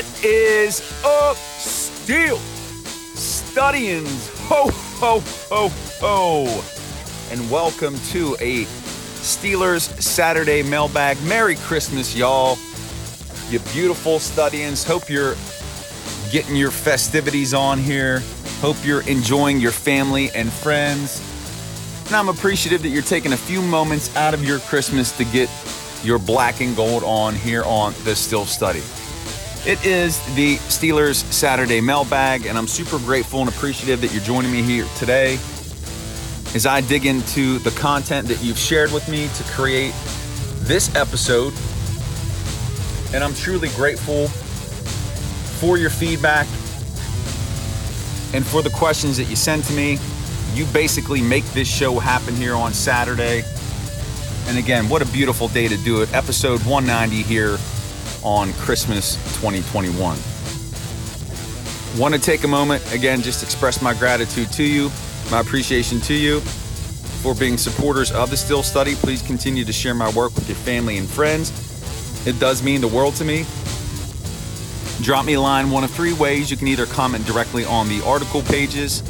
What is up, Steel? Studians, ho, ho, ho, ho. And welcome to a Steelers Saturday mailbag. Merry Christmas, y'all. You beautiful Studians. Hope you're getting your festivities on here. Hope you're enjoying your family and friends. And I'm appreciative that you're taking a few moments out of your Christmas to get your black and gold on here on the Steel Study. It is the Steelers Saturday mailbag, and I'm super grateful and appreciative that you're joining me here today as I dig into the content that you've shared with me to create this episode. And I'm truly grateful for your feedback and for the questions that you send to me. You basically make this show happen here on Saturday. And again, what a beautiful day to do it. Episode 190 here on Christmas 2021. Want to take a moment, again, just express my gratitude to you, my appreciation to you for being supporters of the Steel Study. Please continue to share my work with your family and friends. It does mean the world to me. Drop me a line one of three ways. You can either comment directly on the article pages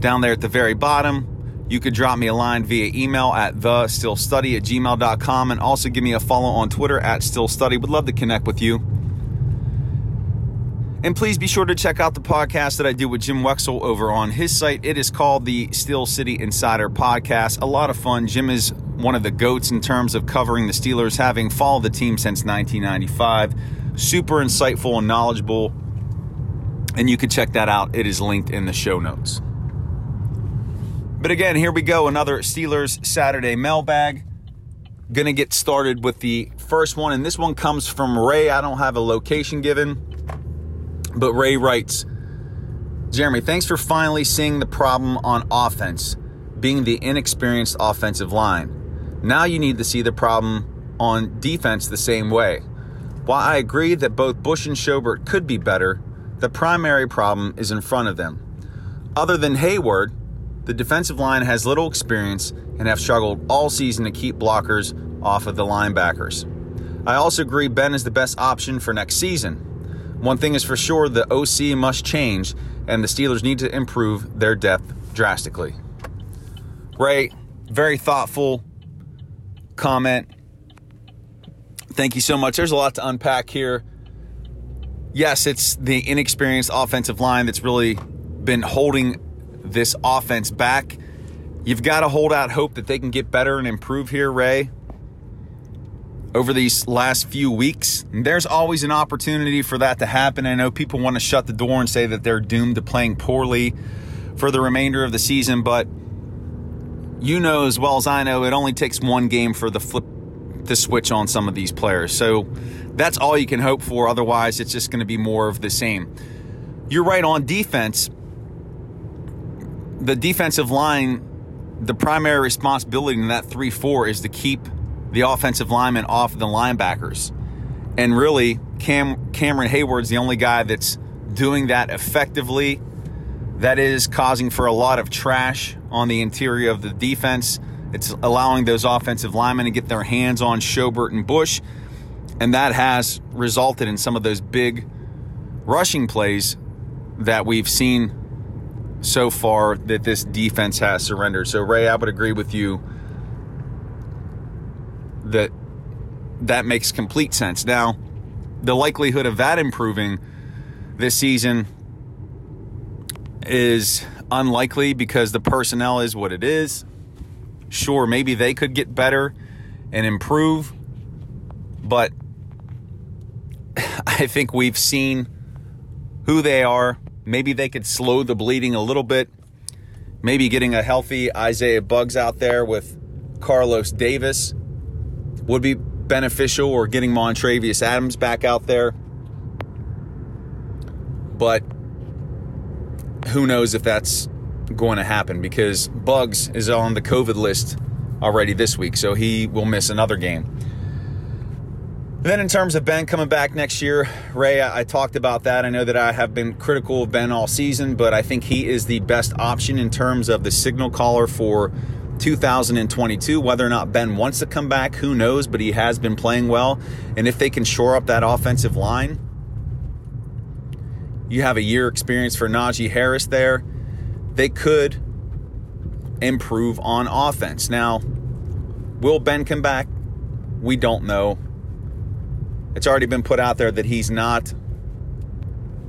down there at the very bottom. You could drop me a line via email at the steelstudy at gmail.com and also give me a follow on Twitter at steelstudy. Would love to connect with you. And please be sure to check out the podcast that I do with Jim Wexell over on his site. It is called the Steel City Insider Podcast. A lot of fun. Jim is one of the goats in terms of covering the Steelers, having followed the team since 1995. Super insightful and knowledgeable. And you can check that out. It is linked in the show notes. But again, here we go. Another Steelers Saturday mailbag. Gonna get started with the first one, and this one comes from Ray. I don't have a location given, but Ray writes Jeremy, thanks for finally seeing the problem on offense, being the inexperienced offensive line. Now you need to see the problem on defense the same way. While I agree that both Bush and Schobert could be better, the primary problem is in front of them. Other than Heyward, the defensive line has little experience and have struggled all season to keep blockers off of the linebackers. I also agree Ben is the best option for next season. One thing is for sure the OC must change, and the Steelers need to improve their depth drastically. Ray, very thoughtful comment. Thank you so much. There's a lot to unpack here. Yes, it's the inexperienced offensive line that's really been holding this offense back. You've got to hold out hope that they can get better and improve here, Ray, over these last few weeks. And there's always an opportunity for that to happen. I know people want to shut the door and say that they're doomed to playing poorly for the remainder of the season, but you know as well as I know, it only takes one game for the flip to switch on some of these players. So that's all you can hope for. Otherwise, it's just going to be more of the same. You're right on defense the defensive line, the primary responsibility in that 3 4 is to keep the offensive linemen off the linebackers. And really, Cam, Cameron Heyward's the only guy that's doing that effectively. That is causing for a lot of trash on the interior of the defense. It's allowing those offensive linemen to get their hands on Schobert and Bush. And that has resulted in some of those big rushing plays that we've seen so far that this defense has surrendered. So, Ray, I would agree with you that that makes complete sense. Now, the likelihood of that improving this season is unlikely because the personnel is what it is. Sure, maybe they could get better and improve, but I think we've seen who they are Maybe they could slow the bleeding a little bit. Maybe getting a healthy Isaiah Buggs out there with Carlos Davis would be beneficial, or getting Montravius Adams back out there. But who knows if that's going to happen because Buggs is on the COVID list already this week, so he will miss another game. Then, in terms of Ben coming back next year, Ray, I, talked about that. I know that I have been critical of Ben all season, but I think he is the best option in terms of the signal caller for 2022. Whether or not Ben wants to come back, who knows, but he has been playing well. And if they can shore up that offensive line, You have a year experience for Najee Harris there. They could improve on offense. Now, will Ben come back? We don't know. It's already been put out there that he's not.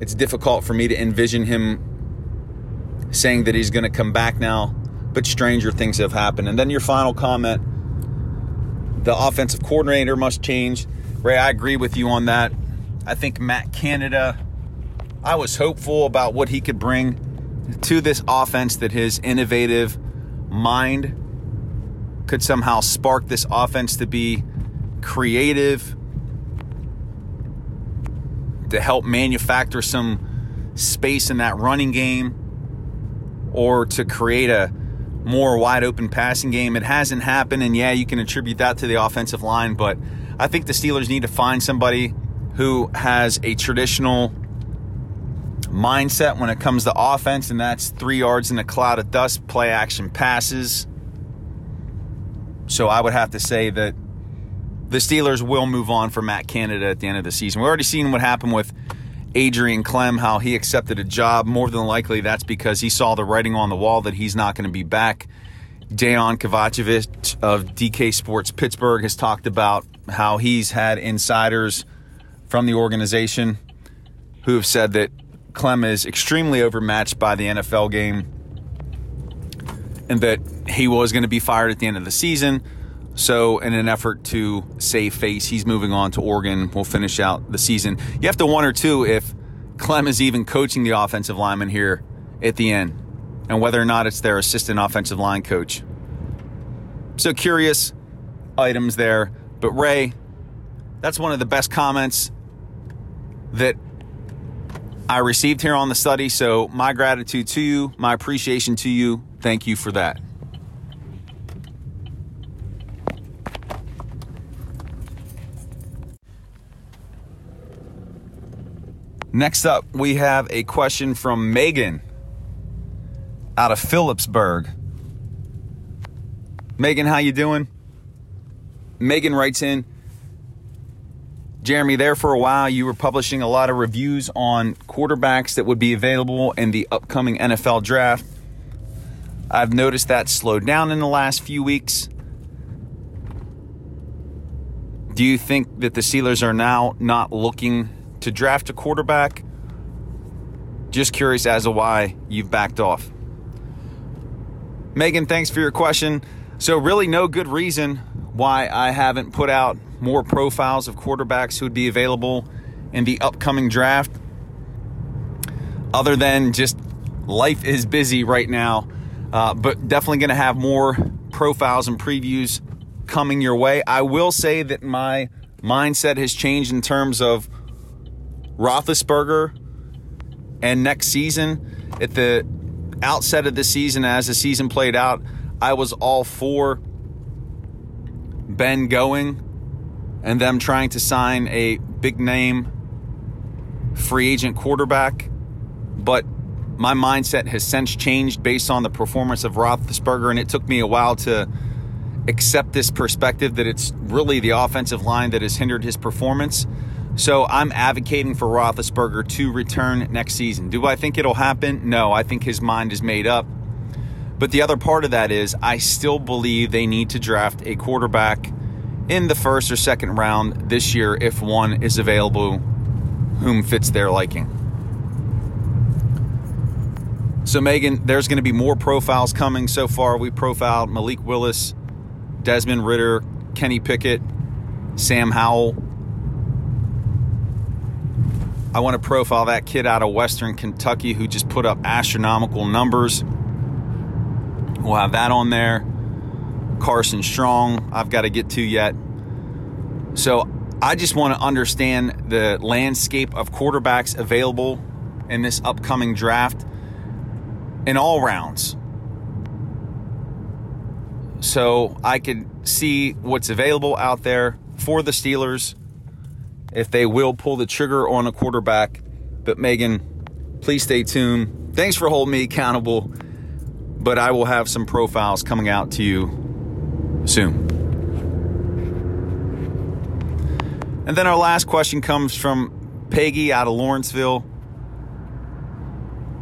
It's difficult for me to envision him saying that he's going to come back now, but stranger things have happened. And then your final comment the offensive coordinator must change. Ray, I agree with you on that. I think Matt Canada, I was hopeful about what he could bring to this offense, that his innovative mind could somehow spark this offense to be creative, to help manufacture some space in that running game, or to create a more wide open passing game. It hasn't happened, and yeah, you can attribute that to the offensive line, but I think the Steelers need to find somebody who has a traditional mindset when it comes to offense, and that's three yards in a cloud of dust, play action passes. So I would have to say that the Steelers will move on for Matt Canada at the end of the season. We've already seen what happened with Adrian Klemm, how he accepted a job. More than likely, that's because he saw the writing on the wall that he's not going to be back. Dejan Kovacevic of DK Sports Pittsburgh has talked about how he's had insiders from the organization who have said that Klemm is extremely overmatched by the NFL game and that he was going to be fired at the end of the season. So, in an effort to save face, he's moving on to Oregon. We'll finish out the season. You have to wonder, too, if Klemm is even coaching the offensive lineman here at the end and whether or not it's their assistant offensive line coach. So, curious items there. But, Ray, that's one of the best comments that I received here on the study. So, my gratitude to you, my appreciation to you. Thank you for that. Next up, we have a question from Megan out of Phillipsburg. Megan, how you doing? Megan writes in, Jeremy, there for a while, you were publishing a lot of reviews on quarterbacks that would be available in the upcoming NFL draft. I've noticed that slowed down in the last few weeks. Do you think that the Steelers are now not looking to draft a quarterback. Just curious as to why you've backed off. Megan, thanks for your question. So, really, no good reason why I haven't put out more profiles of quarterbacks who would be available in the upcoming draft, other than just life is busy right now. Uh, but definitely going to have more profiles and previews coming your way. I will say that my mindset has changed in terms of Roethlisberger and next season, at the outset of the season, as the season played out, I was all for Ben going and them trying to sign a big name free agent quarterback. But my mindset has since changed based on the performance of Roethlisberger, and it took me a while to accept this perspective that it's really the offensive line that has hindered his performance. So I'm advocating for Roethlisberger to return next season. Do I think it'll happen? No, I think his mind is made up. But the other part of that is I still believe they need to draft a quarterback in the first or second round this year if one is available whom fits their liking. So, Megan, there's going to be more profiles coming. So far, we profiled Malik Willis, Desmond Ridder, Kenny Pickett, Sam Howell, I want to profile that kid out of Western Kentucky who just put up astronomical numbers. We'll have that on there. Carson Strong, I've got to get to yet. So I just want to understand the landscape of quarterbacks available in this upcoming draft in all rounds. So I can see what's available out there for the Steelers if they will pull the trigger on a quarterback. But Megan, please stay tuned. Thanks for holding me accountable, but I will have some profiles coming out to you soon. And then our last question comes from Peggy out of Lawrenceville.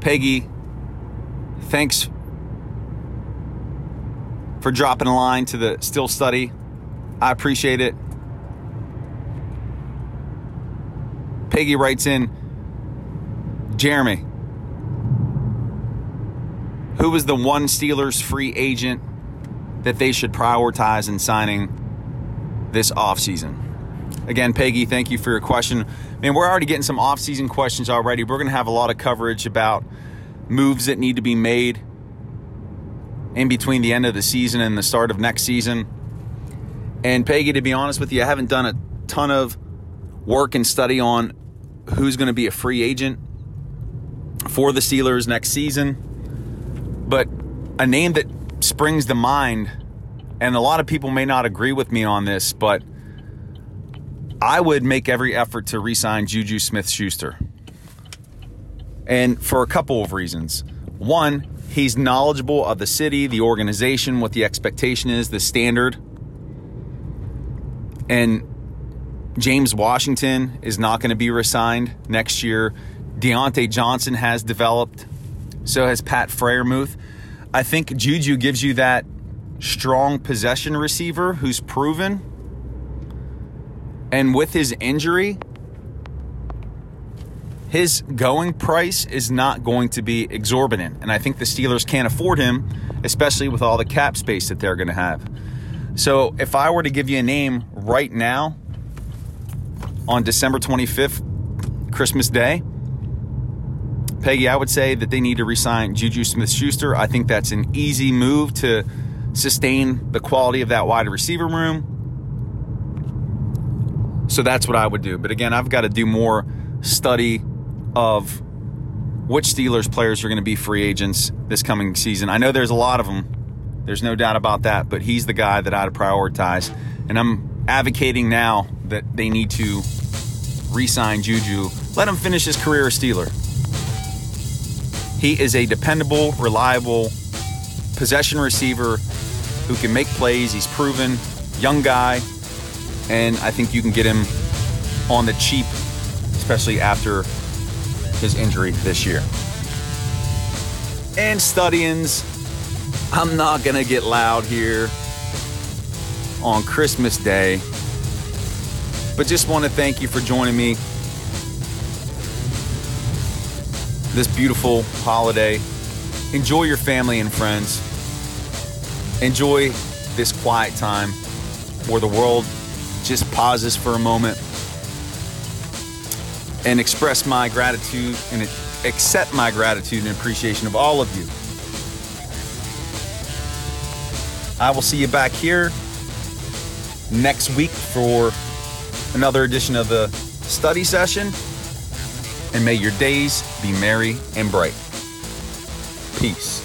Peggy, thanks for dropping a line to the Steel Study. I appreciate it. Peggy writes in Jeremy, who was the one Steelers free agent that they should prioritize in signing this offseason? Again, Peggy, thank you for your question. Man, we're already getting some offseason questions already. We're going to have a lot of coverage about moves that need to be made in between the end of the season and the start of next season. And Peggy, to be honest with you, I haven't done a ton of work and study on who's going to be a free agent for the Steelers next season. But a name that springs to mind, and a lot of people may not agree with me on this, but I would make every effort to re sign Juju Smith Schuster. And for a couple of reasons. One, he's knowledgeable of the city, the organization, what the expectation is, the standard. And James Washington is not going to be resigned next year. Diontae Johnson has developed. So has Pat Freiermuth. I think Juju gives you that strong possession receiver who's proven. And with his injury, his going price is not going to be exorbitant. And I think the Steelers can't afford him, especially with all the cap space that they're going to have. So if I were to give you a name right now on December 25th, Christmas Day, Peggy, I would say that they need to resign Juju Smith Schuster. I think that's an easy move to sustain the quality of that wide receiver room. So that's what I would do. But again, I've got to do more study of which Steelers players are going to be free agents this coming season. I know there's a lot of them. There's no doubt about that, but he's the guy that I'd prioritize. And I'm advocating now that they need to re sign Juju. Let him finish his career a Steeler. He is a dependable, reliable possession receiver who can make plays. He's proven, young guy, and I think you can get him on the cheap, especially after his injury this year. And Studians, I'm not going to get loud here on Christmas Day, but just want to thank you for joining me this beautiful holiday. Enjoy your family and friends. Enjoy this quiet time where the world just pauses for a moment and express my gratitude and accept my gratitude and appreciation of all of you. I will see you back here next week for another edition of the study session. And may your days be merry and bright. Peace.